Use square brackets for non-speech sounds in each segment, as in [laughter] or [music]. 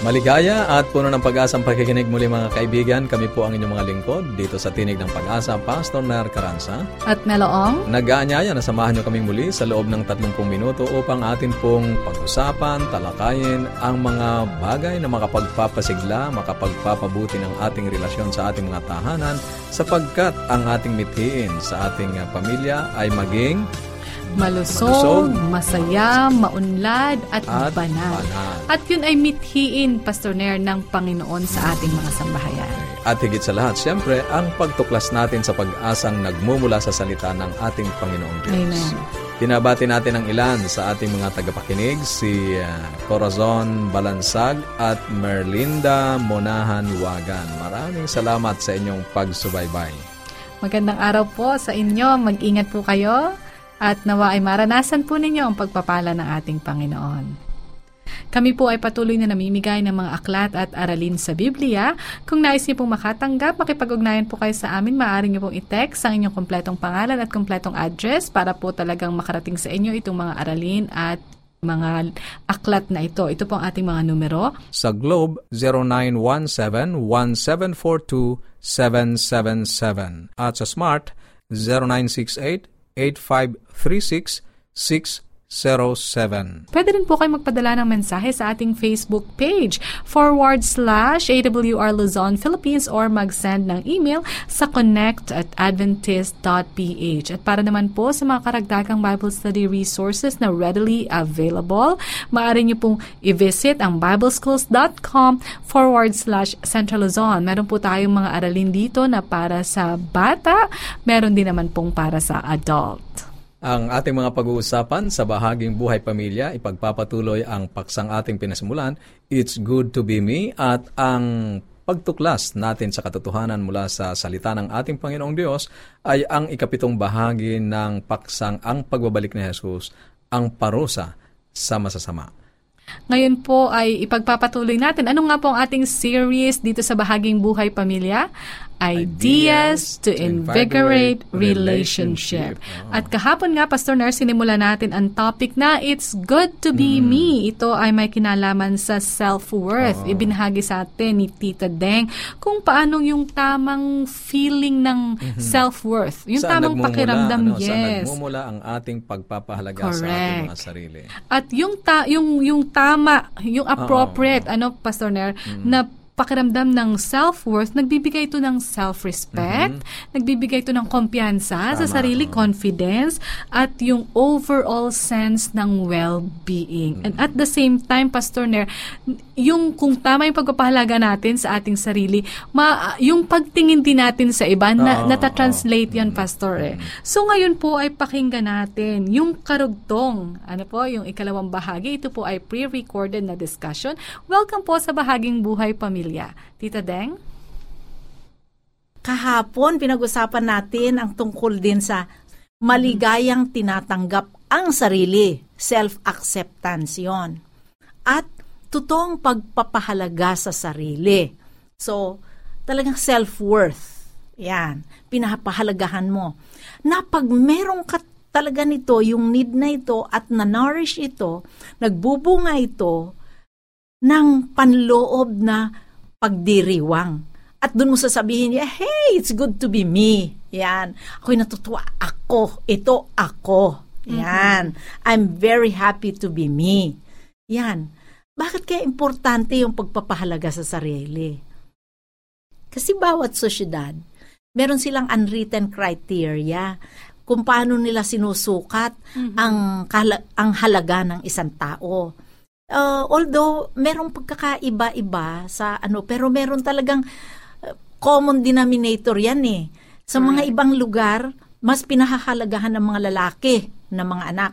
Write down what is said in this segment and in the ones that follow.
Maligaya at puno ng pag-asang pakikinig muli mga kaibigan. Kami po ang inyong mga lingkod dito sa Tinig ng Pag-asa, Pastor Nar Caranza. At Meloong. Nag-aanyaya na samahan nyo kaming muli sa loob ng 30 minuto upang atin pong pag-usapan, talakayin ang mga bagay na makapagpapasigla, makapagpapabuti ng ating relasyon sa ating mga tahanan sapagkat ang ating mithiin sa ating pamilya ay maging malusog, malusog masaya, maunlad at, at banal. banal. At yun ay mithiin, Pastor Nair, ng Panginoon sa ating mga sambahayan. At higit sa lahat, siyempre, ang pagtuklas natin sa pag-asang nagmumula sa salita ng ating Panginoong Diyos. Amen. Pinabati natin ang ilan sa ating mga tagapakinig, si uh, Corazon Balansag at Merlinda Monahan Wagan. Maraming salamat sa inyong pagsubaybay. Magandang araw po sa inyo. Mag-ingat po kayo at nawa ay maranasan po ninyo ang pagpapala ng ating Panginoon. Kami po ay patuloy na namimigay ng mga aklat at aralin sa Biblia. Kung nais niyo pong makatanggap, makipag-ugnayan po kayo sa amin. Maaari niyo pong i-text ang inyong kompletong pangalan at kompletong address para po talagang makarating sa inyo itong mga aralin at mga aklat na ito. Ito po ang ating mga numero. Sa Globe, 0917-1742-777. At sa Smart, 8536 0968-8536-607. Pwede rin po kayo magpadala ng mensahe sa ating Facebook page forward slash AWR Luzon, Philippines or mag-send ng email sa connect at adventist.ph. At para naman po sa mga karagdagang Bible study resources na readily available, maaari niyo pong i-visit ang bibleschools.com forward slash Central Luzon. Meron po tayong mga aralin dito na para sa bata, meron din naman pong para sa adult. Ang ating mga pag-uusapan sa bahaging buhay pamilya, ipagpapatuloy ang paksang ating pinasimulan, It's Good to Be Me, at ang pagtuklas natin sa katotohanan mula sa salita ng ating Panginoong Diyos ay ang ikapitong bahagi ng paksang ang pagbabalik ni Jesus, ang parusa sa masasama. Ngayon po ay ipagpapatuloy natin. Ano nga po ang ating series dito sa Bahaging Buhay Pamilya? Ideas to Invigorate Relationship. At kahapon nga, Pastor Nar, sinimula natin ang topic na It's Good to Be mm. Me. Ito ay may kinalaman sa self-worth. Oh. Ibinahagi sa atin ni Tita Deng kung paano yung tamang feeling ng mm-hmm. self-worth. Yung saan tamang pakiramdam, ano, yes. Saan nagmumula ang ating pagpapahalaga Correct. sa ating mga sarili. At yung, ta- yung, yung tama, yung appropriate, oh. ano, Pastor Ner, mm. na pakiramdam ng self-worth, nagbibigay ito ng self-respect, mm-hmm. nagbibigay ito ng kumpiyansa sa sarili, confidence, at yung overall sense ng well-being. Mm-hmm. And at the same time, Pastor Nair, yung kung tama yung pagpapahalaga natin sa ating sarili, ma, yung pagtingin din natin sa iba, na, oh, nata-translate yan, Pastor. Eh. So ngayon po ay pakinggan natin yung karugtong, ano po, yung ikalawang bahagi, ito po ay pre-recorded na discussion. Welcome po sa Bahaging Buhay Pamilya pamilya. Tita Deng? Kahapon, pinag-usapan natin ang tungkol din sa maligayang tinatanggap ang sarili, self-acceptance yon. At totoong pagpapahalaga sa sarili. So, talagang self-worth. Yan, pinapahalagahan mo. Na pag merong ka talaga nito, yung need na ito at na-nourish ito, nagbubunga ito ng panloob na pagdiriwang. At doon mo sasabihin niya, hey, it's good to be me. Yan. Ako'y natutuwa. Ako. Ito ako. Yan. Mm-hmm. I'm very happy to be me. Yan. Bakit kaya importante yung pagpapahalaga sa sarili? Kasi bawat sosyedad, meron silang unwritten criteria kung paano nila sinusukat mm-hmm. ang, ang halaga ng isang tao uh, although merong pagkakaiba-iba sa ano, pero meron talagang uh, common denominator yan eh. Sa mga ibang lugar, mas pinahahalagahan ng mga lalaki na mga anak.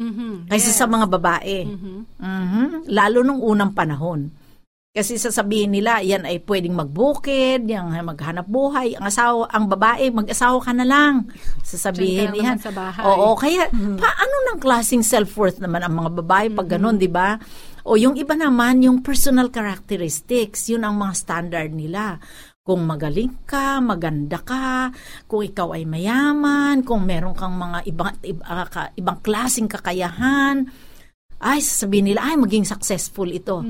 Mm-hmm. Kaysa yes. sa mga babae. Mm-hmm. Mm-hmm. Lalo nung unang panahon. Kasi sasabihin nila, yan ay pwedeng magbukid, yan ay maghanap buhay. Ang asawa, ang babae, mag-asawa ka na lang. Sasabihin Diyan ka lang yan. naman sa bahay. Oo, kaya paano ng klaseng self-worth naman ang mga babae pag ganun, di ba? O yung iba naman, yung personal characteristics, yun ang mga standard nila. Kung magaling ka, maganda ka, kung ikaw ay mayaman, kung meron kang mga ibang, iba, ibang klaseng kakayahan, ay, sasabihin nila, ay, maging successful ito.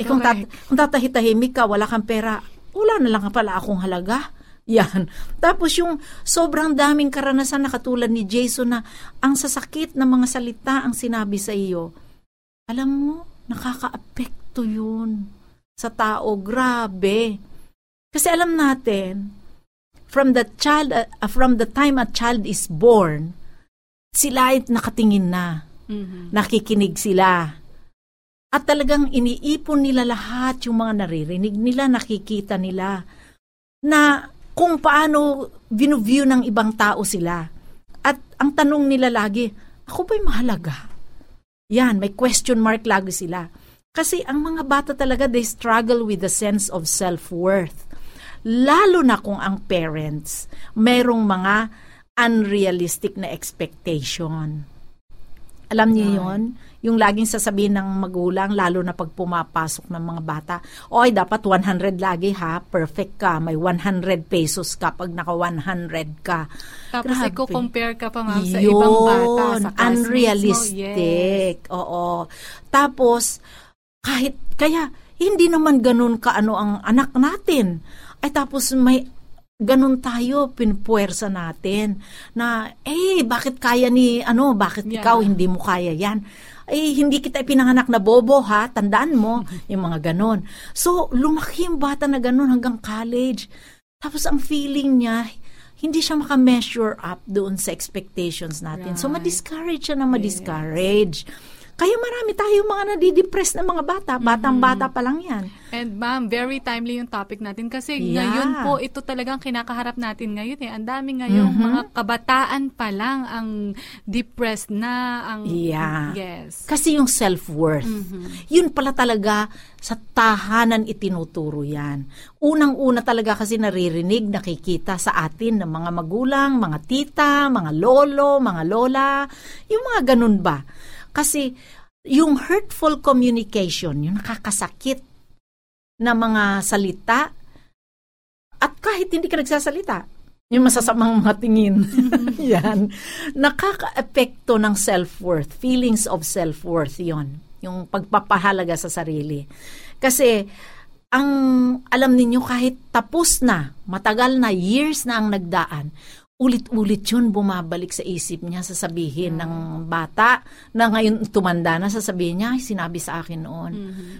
Eh kung, tat- kung tatahitahimik ka, wala kang pera, wala na lang pala akong halaga. [laughs] Yan. Tapos yung sobrang daming karanasan na katulad ni Jason na ang sasakit ng mga salita ang sinabi sa iyo. Alam mo, nakaka-apekto yun sa tao. Grabe. Kasi alam natin, from the child, uh, from the time a child is born, sila ay nakatingin na Mhm. nakikinig sila. At talagang iniipon nila lahat yung mga naririnig nila, nakikita nila na kung paano view ng ibang tao sila. At ang tanong nila lagi, ako ba'y mahalaga? Yan, may question mark lagi sila. Kasi ang mga bata talaga, they struggle with the sense of self-worth. Lalo na kung ang parents, merong mga unrealistic na expectation. Alam niyo yon Yung laging sasabihin ng magulang, lalo na pag pumapasok ng mga bata, oy, dapat 100 lagi ha, perfect ka, may 100 pesos ka pag naka 100 ka. Tapos Grabe. i-compare ka pa ma'am sa Yun, ibang bata, sa mo. Yes. unrealistic. Oo. Tapos, kahit, kaya, hindi naman ganun kaano ang anak natin. Ay tapos may ganun tayo, pinpuwersa natin na, eh, bakit kaya ni, ano, bakit Yeah. ikaw hindi mo kaya yan? Eh, hindi kita ipinanganak na bobo, ha? Tandaan mo, [laughs] yung mga ganun. So, lumaki yung bata na ganun hanggang college. Tapos, ang feeling niya, hindi siya maka-measure up doon sa expectations natin. So, Right. ma-discourage siya na ma-discourage. Kaya marami tayong mga nadidepress na mga bata. Batang-bata pa lang yan. And ma'am, very timely yung topic natin kasi Yeah. ngayon po ito talagang kinakaharap natin ngayon eh. Ang dami ngayong Mhm. mga kabataan pa lang ang depressed na ang Yeah. Yes. Kasi yung self-worth, yun pala talaga sa tahanan itinuturo yan. Unang-una talaga kasi naririnig, nakikita sa atin ng mga magulang, mga tita, mga lolo, mga lola, yung mga ganun ba. Kasi yung hurtful communication, yung nakakasakit na mga salita, at kahit hindi ka nagsasalita, yung masasamang mga tingin. [laughs] Yan. Nakaka-epekto ng self-worth, feelings of self-worth yon yung pagpapahalaga sa sarili. Kasi, ang alam ninyo, kahit tapos na, matagal na, years na ang nagdaan, ulit-ulit yun bumabalik sa isip niya, sasabihin ng bata na ngayon tumanda na, sasabihin niya, ay, sinabi sa akin noon.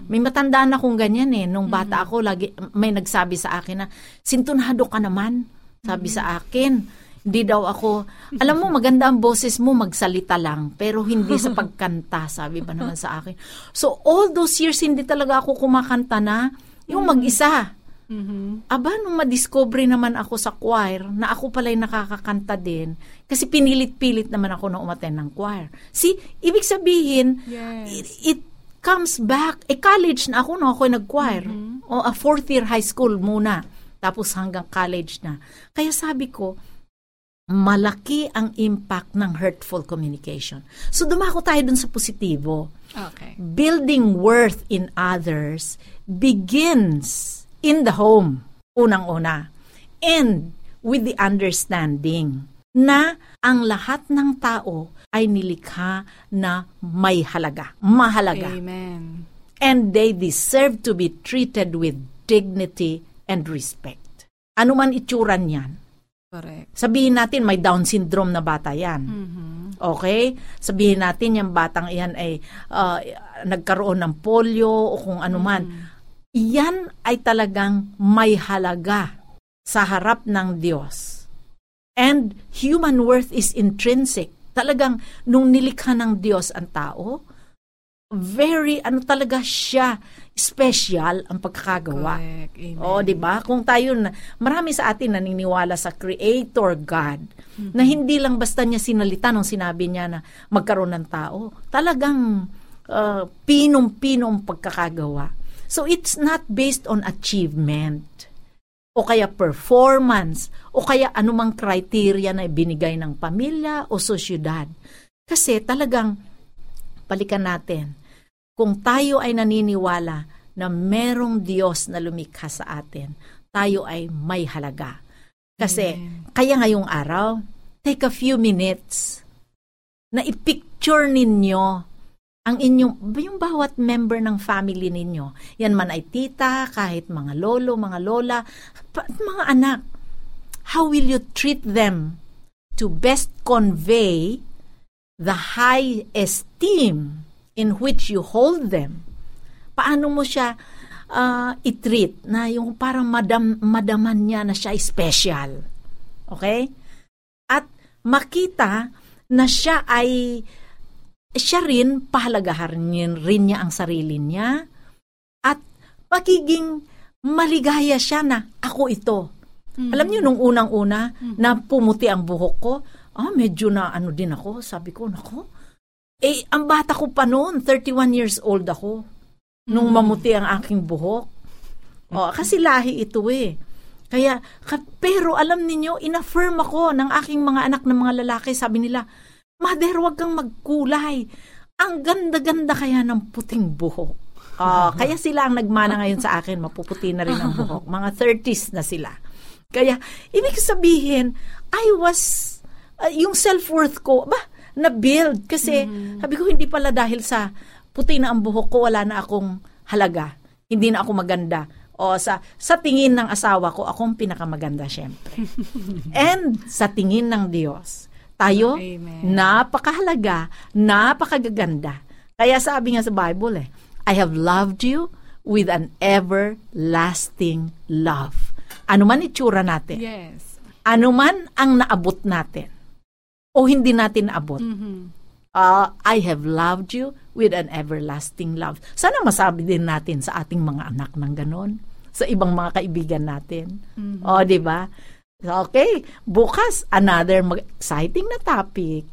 May matanda na kong ganyan eh. Nung bata ako, lagi, may nagsabi sa akin na, sintunado ka naman, sabi sa akin. Hindi daw ako, alam mo, maganda ang boses mo, magsalita lang, pero hindi sa [laughs] pagkanta, sabi ba naman sa akin. So, all those years, hindi talaga ako kumakanta na, yung mag-isa. Mhm. Aba, nung madiscover naman ako sa choir, na ako pala'y nakakakanta din, kasi pinilit-pilit naman ako na umaten ng choir. See, ibig sabihin, Yes. it, it comes back. Eh, college na ako, no? Ako nag-choir. O, a fourth year high school muna. Tapos hanggang college na. Kaya sabi ko, malaki ang impact ng hurtful communication. So, dumako tayo dun sa positibo Okay. building worth in others begins in the home, unang-una, and with the understanding na ang lahat ng tao ay nilikha na may halaga, mahalaga. Amen. And they deserve to be treated with dignity and respect. Ano man itsura niyan. Correct. Sabihin natin may Down syndrome na bata yan. Mhm. Okay? Sabihin natin yung batang iyan ay ah, nagkaroon ng polio o kung ano man. Iyan ay talagang may halaga sa harap ng Diyos. And human worth is intrinsic. Talagang nung nilikha ng Diyos ang tao, very ano talaga siya special ang pagkakagawa. O, di ba? Kung tayo, na, marami sa atin naniniwala sa Creator God, na hindi lang basta niya sinalita nung sinabi niya na magkaroon ng tao. Talagang uh, pinong-pinong pagkakagawa. So it's not based on achievement o kaya performance o kaya anumang criteria na ibinigay ng pamilya o sosyudad. Kasi talagang balikan natin. Kung tayo ay naniniwala na merong Diyos na lumikha sa atin, tayo ay may halaga. Kasi Amen. kaya ngayong araw, take a few minutes na ipicture ninyo ang inyong, yung bawat member ng family ninyo. Yan man ay tita, kahit mga lolo, mga lola, mga anak. How will you treat them to best convey the high esteem in which you hold them? Paano mo siya ah, i-treat na yung parang madam, madaman niya na siya special? Okay? At makita na siya ay siya rin pahalagahan niya- rin niya ang sarili niya at magiging maligaya siya na ako ito. Alam niyo nung unang-una na pumuti ang buhok ko, ah medyo na ano din ako, sabi ko, nako. Eh ang bata ko pa noon, 31 years old ako nung mamuti ang aking buhok. Oh, kasi lahi ito eh. Kaya, ka- pero alam ninyo, inaffirm ako ng aking mga anak na mga lalaki. Sabi nila, Mother, wag kang magkulay. Ang ganda-ganda kaya ng puting buhok. Ah, [laughs] kaya sila ang nagmana ngayon sa akin, mapuputi na rin ang buhok. Mga 30s na sila. Kaya, ibig sabihin, I was, ah, yung self-worth ko, ba, na-build. Kasi, sabi ko, hindi pala dahil sa puti na ang buhok ko, wala na akong halaga. Hindi na ako maganda. O sa, sa tingin ng asawa ko, akong pinakamaganda, syempre. [laughs] And sa tingin ng Diyos, tayo, Amen. napakahalaga, napakagaganda. Kaya sabi nga sa Bible eh, I have loved you with an everlasting love. Ano man itsura natin, Yes. ano man ang naabot natin, o hindi natin naabot, Mhm. Ah, I have loved you with an everlasting love. Sana masabi din natin sa ating mga anak ng ganon, sa ibang mga kaibigan natin. O, di ba? Okay, bukas, another exciting na topic.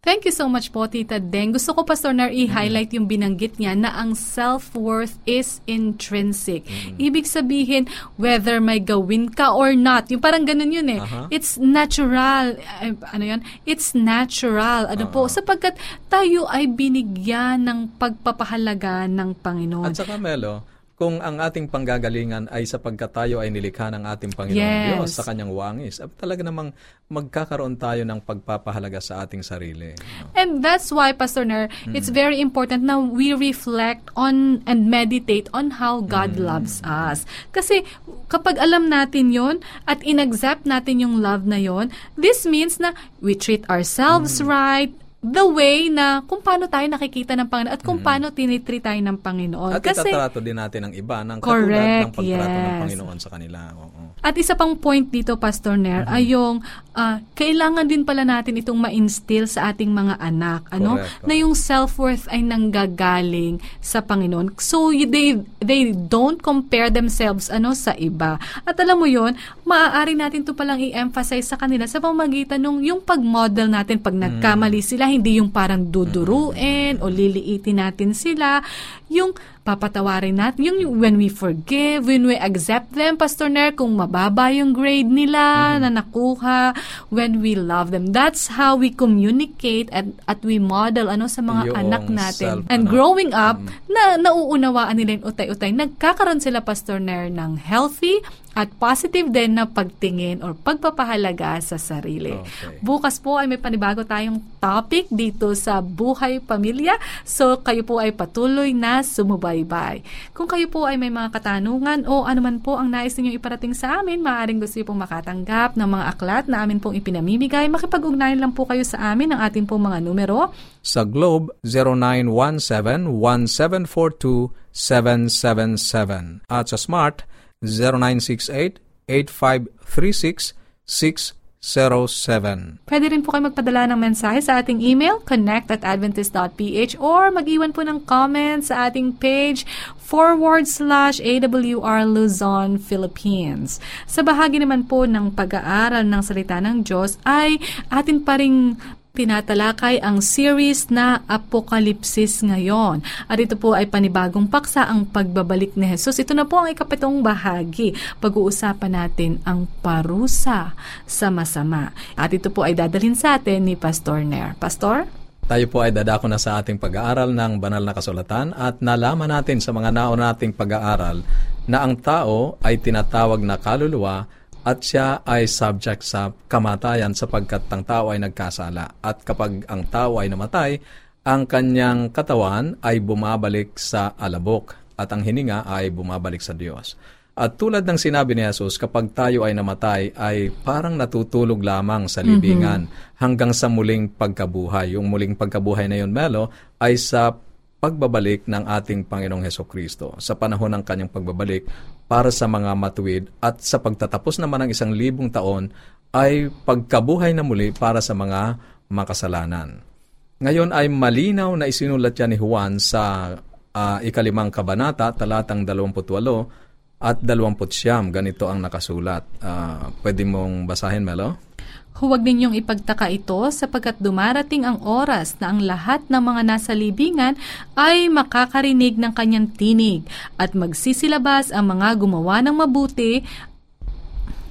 Thank you so much po, Tita Deng. Gusto ko, Pastor Nar, i-highlight yung binanggit niya na ang self-worth is intrinsic. Ibig sabihin, whether may gawin ka or not. Yung parang ganun yun eh. Aha. It's natural. Ay, ano yun? It's natural. Ano po? Sapagkat tayo ay binigyan ng pagpapahalaga ng Panginoon. At saka Melo, kung ang ating panggagalingan ay sapagkat tayo ay nilikha ng ating Panginoon Yes. Diyos sa kanyang wangis, ab- talaga namang magkakaroon tayo ng pagpapahalaga sa ating sarili. And that's why, Pastor Ner, it's very important na we reflect on and meditate on how God loves us. Kasi kapag alam natin yon at inaccept natin yung love na yon, this means na we treat ourselves right, the way na kung paano tayo nakikita ng Panginoon at kung paano tinitreat tayo ng Panginoon. At Kasi, itatrato din natin ang iba ng katulad ng Correct, pagtrato ng yes. Panginoon sa kanila. Oo. At isa pang point dito, Pastor Ner, Mm-hmm. ay yung ah, kailangan din pala natin itong ma-instill sa ating mga anak. Ano? Correct, Na yung self-worth ay nanggagaling sa Panginoon. So, they, they don't compare themselves ano sa iba. At alam mo yon maaari natin to palang i-emphasize sa kanila sa pamagitan ng yung pag-model natin pag nagkamali sila, hindi yung parang duduruin o liliitin natin sila. Yung papatawarin natin, yung when we forgive, when we accept them, Pastor Nair, kung mababa yung grade nila na nakuha, when we love them. That's how we communicate at, at we model ano sa mga Yung anak natin. self, And ano, growing up, na nauunawaan nila yung utay-utay. Nagkakaroon sila, Pastor Nair, ng healthy at positive din na pagtingin or pagpapahalaga sa sarili. Okay. Bukas po ay may panibago tayong topic dito sa Buhay Pamilya. So, kayo po ay patuloy na sumubaybay. Kung kayo po ay may mga katanungan o anuman po ang nais ninyong iparating sa amin, maaaring gusto niyo pong makatanggap ng mga aklat na amin pong ipinamimigay, makipag-ugnayan lang po kayo sa amin ang ating pong mga numero Sa Globe, 0917-1742-777. At sa Smart, 0968-8536-607. Pwede rin po kayo magpadala ng mensahe sa ating email, connect at adventist.ph or mag-iwan po ng comment sa ating page forward slash AWR Luzon, Philippines. Sa bahagi naman po ng pag-aaral ng salita ng Diyos ay atin pa ring Tinatalakay ang series na Apokalipsis ngayon. At ito po ay panibagong paksa ang pagbabalik ni Jesus. Ito na po ang ikapitong bahagi. Pag-uusapan natin ang parusa sa masama. At ito po ay dadalhin sa atin ni Pastor Nair. Pastor? Tayo po ay dadako na sa ating pag-aaral ng banal na kasulatan at nalaman natin sa mga naon nating pag-aaral na ang tao ay tinatawag na kaluluwa at siya ay subject sa kamatayan sapagkat ang tao ay nagkasala. At kapag ang tao ay namatay, ang kanyang katawan ay bumabalik sa alabok at ang hininga ay bumabalik sa Diyos. At tulad ng sinabi ni Jesus, kapag tayo ay namatay, ay parang natutulog lamang sa libingan mm-hmm. hanggang sa muling pagkabuhay. Yung muling pagkabuhay na yun, Melo, ay sa pagbabalik ng ating Panginoong Heso Kristo sa panahon ng kanyang pagbabalik para sa mga matuwid at sa pagtatapos naman ng isang libong taon ay pagkabuhay na muli para sa mga makasalanan. Ngayon ay malinaw na isinulat yan ni Juan sa uh, ikalimang kabanata, talatang 28 at 20 Ganito ang nakasulat. Uh, pwede mong basahin, Melo? Huwag ninyong ipagtaka ito sapagkat dumarating ang oras na ang lahat ng mga nasa libingan ay makakarinig ng kanyang tinig at magsisilabas ang mga gumawa ng mabuti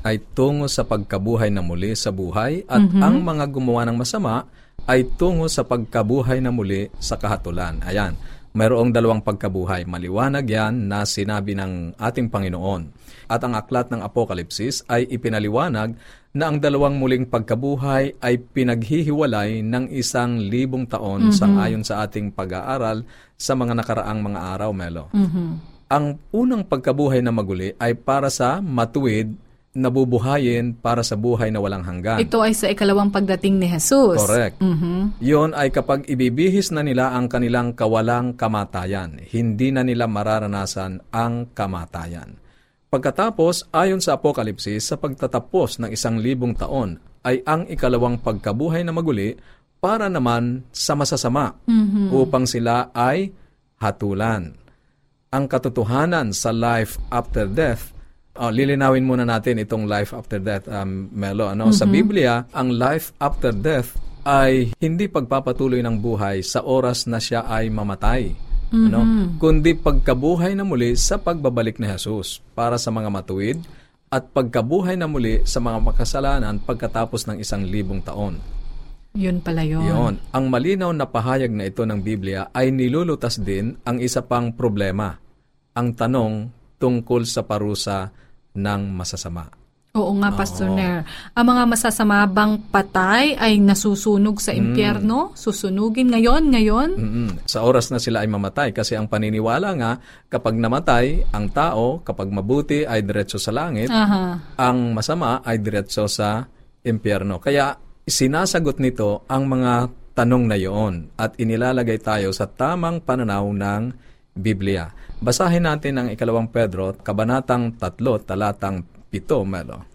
ay tungo sa pagkabuhay na muli sa buhay at mm-hmm. ang mga gumawa ng masama ay tungo sa pagkabuhay na muli sa kahatulan. Ayan, mayroong dalawang pagkabuhay. Maliwanag yan na sinabi ng ating Panginoon. At ang aklat ng Apokalipsis ay ipinaliwanag na ang dalawang muling pagkabuhay ay pinaghihiwalay ng isang libong taon mm-hmm. sangayon sa ating pag-aaral sa mga nakaraang mga araw, Melo. Mm-hmm. Ang unang pagkabuhay na maguli ay para sa matuwid nabubuhayin para sa buhay na walang hanggan. Ito ay sa ikalawang pagdating ni Jesus. Correct. Mm-hmm. Yon ay kapag ibibihis na nila ang kanilang kawalang kamatayan, hindi na nila mararanasan ang kamatayan. Pagkatapos, ayon sa Apokalipsis, sa pagtatapos ng isang libong taon, ay ang ikalawang pagkabuhay na maguli para naman sa masasama mm-hmm. upang sila ay hatulan. Ang katotohanan sa life after death, uh, lilinawin muna natin itong life after death, um, Melo. Ano? Mm-hmm. Sa Biblia, ang life after death ay hindi pagpapatuloy ng buhay sa oras na siya ay mamatay mm-hmm. ano? kundi pagkabuhay na muli sa pagbabalik ni Jesus para sa mga matuwid at pagkabuhay na muli sa mga makasalanan pagkatapos ng isang libong taon. Yun pala yun. Yun. Ang malinaw na pahayag na ito ng Biblia ay nilulutas din ang isa pang problema, ang tanong tungkol sa parusa ng masasama. Oo nga, Pastor Oo. Nair. Ang mga masasamabang patay ay nasusunog sa mm. impyerno? Susunugin ngayon, ngayon? Mm-mm. Sa oras na sila ay mamatay. Kasi ang paniniwala nga, kapag namatay, ang tao, kapag mabuti, ay diretso sa langit. Aha. Ang masama ay diretso sa impyerno. Kaya sinasagot nito ang mga tanong na iyon at inilalagay tayo sa tamang pananaw ng Biblia. Basahin natin ang ikalawang Pedro, kabanatang 3, talatang pito, Melo.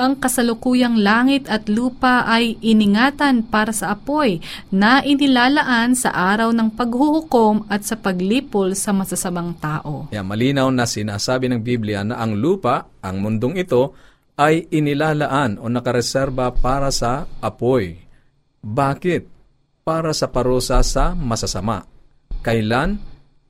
Ang kasalukuyang langit at lupa ay iningatan para sa apoy na inilalaan sa araw ng paghuhukom at sa paglipol sa masasamang tao. Yeah, malinaw na sinasabi ng Biblia na ang lupa, ang mundong ito, ay inilalaan o nakareserba para sa apoy. Bakit? Para sa parusa sa masasama. Kailan?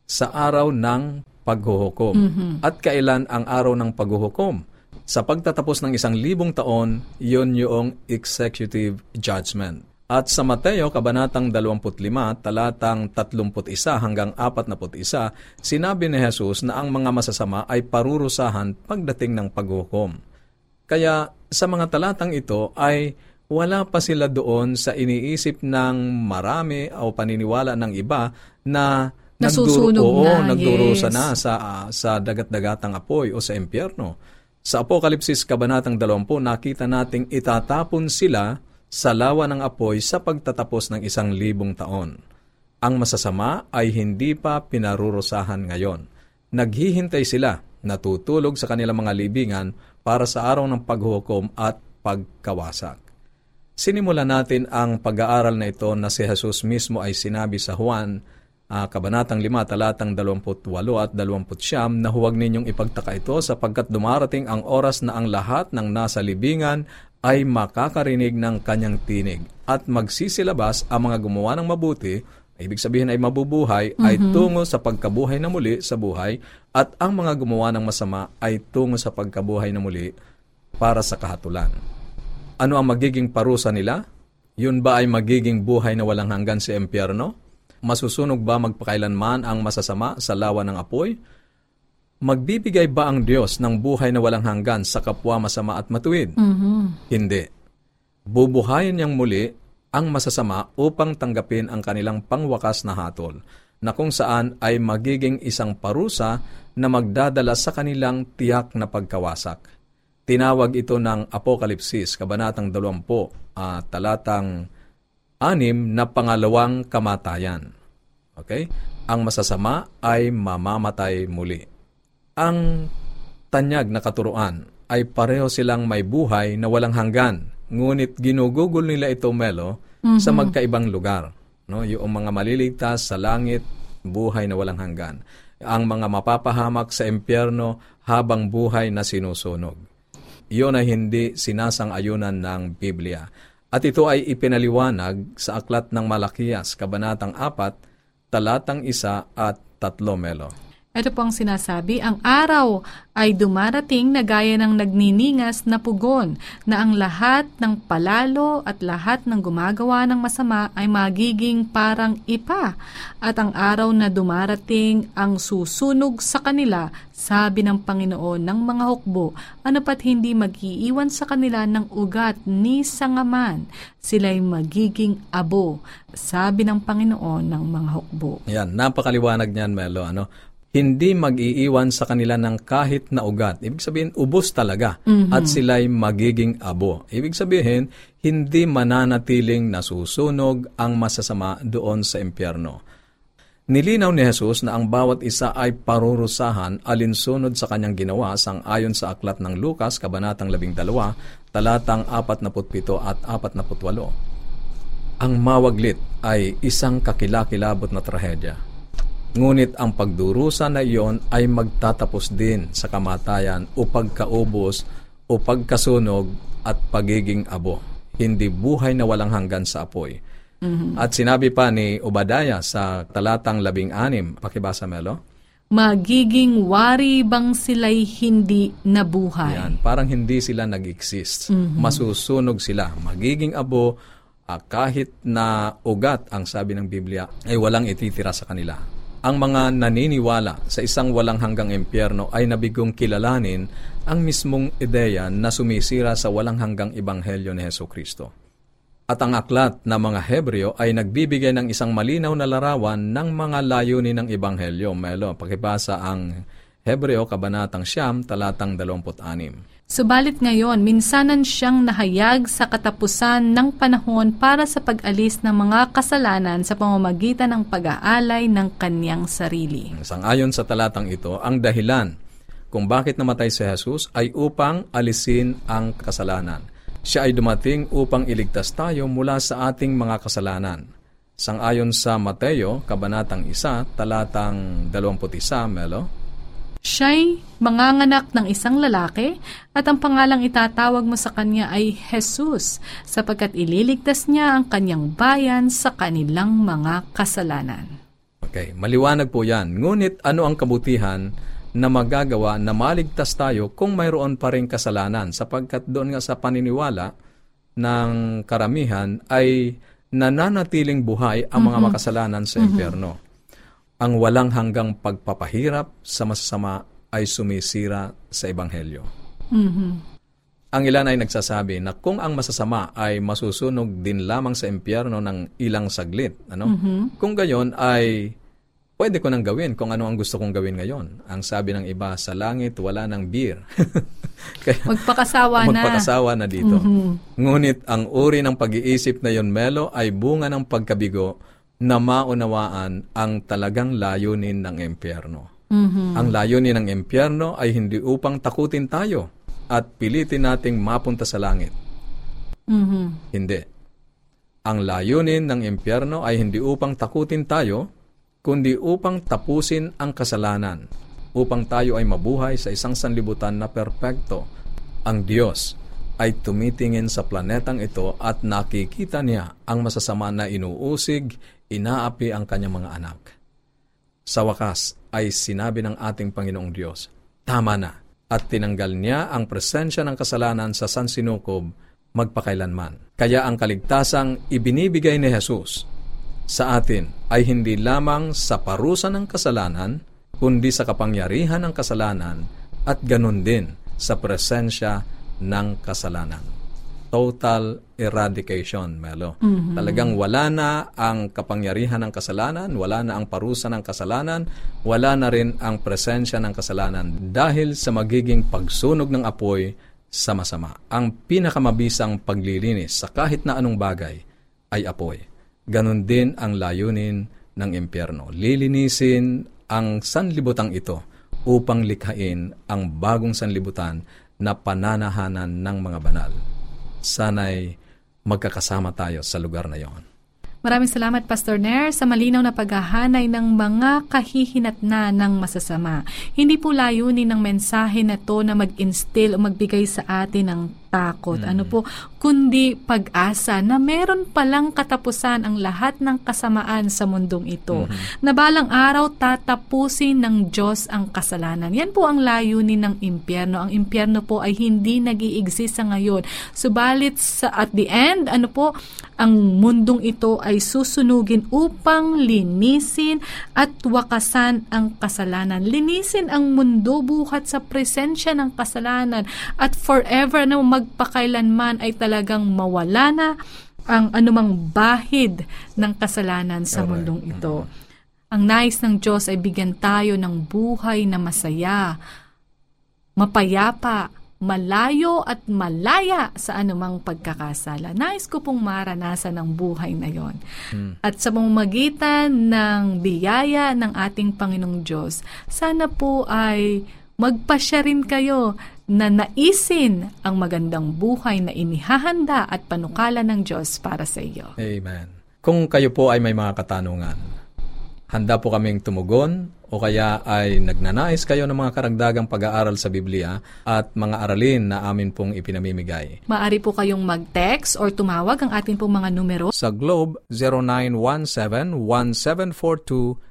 Sa araw ng paghuhukom. Mm-hmm. At kailan ang araw ng paghuhukom? Sa pagtatapos ng isang libong taon, yon yung executive judgment. At sa Mateo, Kabanatang 25, talatang 31 hanggang 41, sinabi ni Jesus na ang mga masasama ay parurusahan pagdating ng paghukom. Kaya sa mga talatang ito ay wala pa sila doon sa iniisip ng marami o paniniwala ng iba na nasusunog nagduro, na, oo, nagdurusa yes. na sa, uh, sa dagat-dagatang apoy o sa impyerno. Sa Apokalipsis Kabanatang 20, nakita nating itatapon sila sa lawa ng apoy sa pagtatapos ng isang libong taon. Ang masasama ay hindi pa pinarurusahan ngayon. Naghihintay sila, natutulog sa kanilang mga libingan para sa araw ng paghukom at pagkawasak. Sinimulan natin ang pag-aaral na ito na si Jesus mismo ay sinabi sa Juan uh, Kabanatang 5, talatang 28 at 29 na huwag ninyong ipagtaka ito sapagkat dumarating ang oras na ang lahat ng nasa libingan ay makakarinig ng kanyang tinig at magsisilabas ang mga gumawa ng mabuti, ibig sabihin ay mabubuhay, ay tungo sa pagkabuhay na muli sa buhay at ang mga gumawa ng masama ay tungo sa pagkabuhay na muli para sa kahatulan. Ano ang magiging parusa nila? Yun ba ay magiging buhay na walang hanggan sa impyerno? Masusunog ba magpakailanman ang masasama sa lawa ng apoy? Magbibigay ba ang Diyos ng buhay na walang hanggan sa kapwa masama at matuwid? Hindi. Bubuhayin niyang muli ang masasama upang tanggapin ang kanilang pangwakas na hatol, na kung saan ay magiging isang parusa na magdadala sa kanilang tiyak na pagkawasak. Tinawag ito ng Apokalipsis, Kabanatang 20, ah, talatang 6 na pangalawang kamatayan. Okay? Ang masasama ay mamamatay muli. Ang tanyag na katuruan ay pareho silang may buhay na walang hanggan. Ngunit ginugugol nila ito, Melo, sa magkaibang lugar. No? Yung mga maliligtas sa langit, buhay na walang hanggan. Ang mga mapapahamak sa impyerno habang buhay na sinusunog. Iyon ay hindi sinasang-ayunan ng Biblia. At ito ay ipinaliwanag sa Aklat ng Malakias, Kabanatang 4, Talatang 1 at 3 Melo. Ito po ang sinasabi, ang araw ay dumarating na gaya ng nagniningas na pugon, na ang lahat ng palalo at lahat ng gumagawa ng masama ay magiging parang ipa. At ang araw na dumarating ang susunog sa kanila, sabi ng Panginoon ng mga hukbo, ano pat hindi mag-iiwan sa kanila ng ugat ni sangaman, sila'y magiging abo, sabi ng Panginoon ng mga hukbo. Yan, napakaliwanag niyan, Melo. Ano? Hindi mag-iiwan sa kanila ng kahit na ugat. Ibig sabihin, ubos talaga. At sila'y magiging abo. Ibig sabihin, hindi mananatiling nasusunog ang masasama doon sa impyerno. Nilinaw ni Jesus na ang bawat isa ay parurusahan alinsunod sa kanyang ginawa sang ayon sa aklat ng Lukas, Kabanatang 12, talatang 47 at 48. Ang mawaglit ay isang kakilakilabot na trahedya. Ngunit ang pagdurusa na iyon ay magtatapos din sa kamatayan o pagkaubos o pagkasunog at pagiging abo, hindi buhay na walang hanggan sa apoy. At sinabi pa ni Obadaya sa talatang labing anim, pakibasa Melo, Magiging wari bang sila'y hindi nabuhay? Yan, parang hindi sila nag-exist. Masusunog sila. Magiging abo, ah, kahit na ugat, ang sabi ng Biblia, ay walang ititira sa kanila. Ang mga naniniwala sa isang walang hanggang impyerno ay nabigong kilalanin ang mismong ideya na sumisira sa walang hanggang ebanghelyo ni Heso Kristo. At ang aklat na mga Hebreo ay nagbibigay ng isang malinaw na larawan ng mga layunin ng Ebanghelyo. Melo, pakibasa ang Hebreo, Kabanatang Siyam, talatang 26. Subalit ngayon, minsanan siyang nahayag sa katapusan ng panahon para sa pag-alis ng mga kasalanan sa pamamagitan ng pag-aalay ng kanyang sarili. Sangayon sa talatang ito, ang dahilan kung bakit namatay si Jesus ay upang alisin ang kasalanan. Siya ay dumating upang iligtas tayo mula sa ating mga kasalanan. Sangayon sa Mateo, Kabanatang 1, talatang 21, Melo, Siya'y manganganak ng isang lalaki at ang pangalang itatawag mo sa kanya ay Jesus sapagkat ililigtas niya ang kanyang bayan sa kanilang mga kasalanan. Okay, maliwanag po yan. Ngunit ano ang kabutihan na magagawa na maligtas tayo kung mayroon pa rin kasalanan sapagkat doon nga sa paniniwala ng karamihan ay nananatiling buhay ang mga makasalanan sa impyerno. Ang walang hanggang pagpapahirap sa masasama ay sumisira sa Ebanghelyo. Ang ilan ay nagsasabi na kung ang masasama ay masusunog din lamang sa impyerno ng ilang saglit, ano? Kung gayon ay pwede ko nang gawin kung ano ang gusto kong gawin ngayon. Ang sabi ng iba, sa langit wala ng beer. [laughs] Kaya, Magpakasawa na. magpakasawa na dito. Ngunit ang uri ng pag-iisip na yon, Melo, ay bunga ng pagkabigo na maunawaan ang talagang layunin ng impyerno. Ang layunin ng impyerno ay hindi upang takutin tayo at pilitin nating mapunta sa langit. Mhm. Hindi. Ang layunin ng impyerno ay hindi upang takutin tayo, kundi upang tapusin ang kasalanan, upang tayo ay mabuhay sa isang sanlibutan na perpekto. Ang Diyos ay tumitingin sa planetang ito at nakikita niya ang masasama na inuusig, inaapi ang kanyang mga anak. Sa wakas ay sinabi ng ating Panginoong Diyos, Tama na, at tinanggal niya ang presensya ng kasalanan sa San Sinukob magpakailanman. Kaya ang kaligtasang ibinibigay ni Jesus sa atin ay hindi lamang sa parusa ng kasalanan, kundi sa kapangyarihan ng kasalanan at ganun din sa presensya ng kasalanan. Total eradication, Melo. Mm-hmm. Talagang wala na ang kapangyarihan ng kasalanan, wala na ang parusa ng kasalanan, wala na rin ang presensya ng kasalanan dahil sa magiging pagsunog ng apoy sa masama. Ang pinakamabisang paglilinis sa kahit na anong bagay ay apoy. Ganon din ang layunin ng impyerno. Lilinisin ang sanlibutang ito upang likhain ang bagong sanlibutan na pananahanan ng mga banal. Sana'y magkakasama tayo sa lugar na yon. Maraming salamat, Pastor Nair, sa malinaw na paghahanay ng mga kahihinatna ng masasama. Hindi po layunin ng mensahe na to na mag-instill o magbigay sa atin ng takot. Mm. Ano po, kundi pag-asa na meron palang katapusan ang lahat ng kasamaan sa mundong ito. Mm-hmm. Na balang araw tatapusin ng Diyos ang kasalanan. Yan po ang layunin ng impyerno. Ang impyerno po ay hindi nag exist sa ngayon. Subalit sa at the end, ano po, ang mundong ito ay susunugin upang linisin at wakasan ang kasalanan. Linisin ang mundo buhat sa presensya ng kasalanan at forever na mag magpakailanman ay talagang mawala na ang anumang bahid ng kasalanan sa mundong ito. Ang nais ng Diyos ay bigyan tayo ng buhay na masaya, mapayapa, malayo at malaya sa anumang pagkakasala. Nais ko pong maranasan ang buhay na yon. Hmm. At sa pamamagitan ng biyaya ng ating Panginoong Diyos, sana po ay magpasya rin kayo na naisin ang magandang buhay na inihahanda at panukala ng Diyos para sa iyo. Amen. Kung kayo po ay may mga katanungan, handa po kaming tumugon o kaya ay nagnanais kayo ng mga karagdagang pag-aaral sa Biblia at mga aralin na amin pong ipinamimigay. Maari po kayong mag-text or tumawag ang ating pong mga numero. Sa Globe,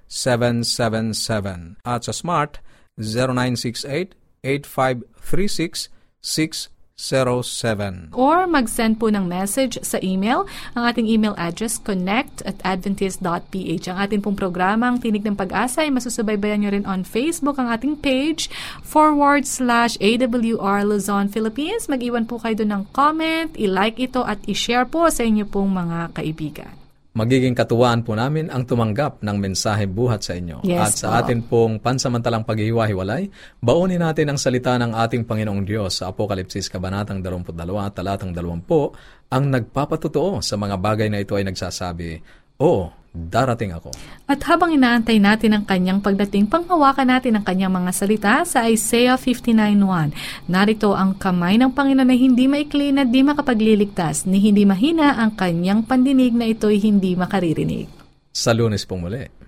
0917-1742-777 at sa Smart, 0968 0917-8536-607. Or mag-send po ng message sa email. Ang ating email address, connect at adventist.ph. Ang ating pong programang Tinig ng Pag-asa ay masusubaybayan nyo rin on Facebook ang ating page forward slash AWR Luzon, Philippines. Mag-iwan po kayo doon ng comment, i-like ito at i-share po sa inyo pong mga kaibigan. Magiging katuwaan po namin ang tumanggap ng mensahe buhat sa inyo. Yes, At sa po. atin pong pansamantalang paghihiwa-hiwalay, baunin natin ang salita ng ating Panginoong Diyos sa Apokalipsis Kabanatang 22, talatang 20, ang nagpapatutuo sa mga bagay na ito ay nagsasabi, Oo, darating ako. At habang inaantay natin ang kanyang pagdating, panghawakan natin ang kanyang mga salita sa Isaiah 59.1. Narito ang kamay ng Panginoon na hindi maikli na di makapagliligtas, ni hindi mahina ang kanyang pandinig na ito'y hindi makaririnig. Sa lunes pong muli.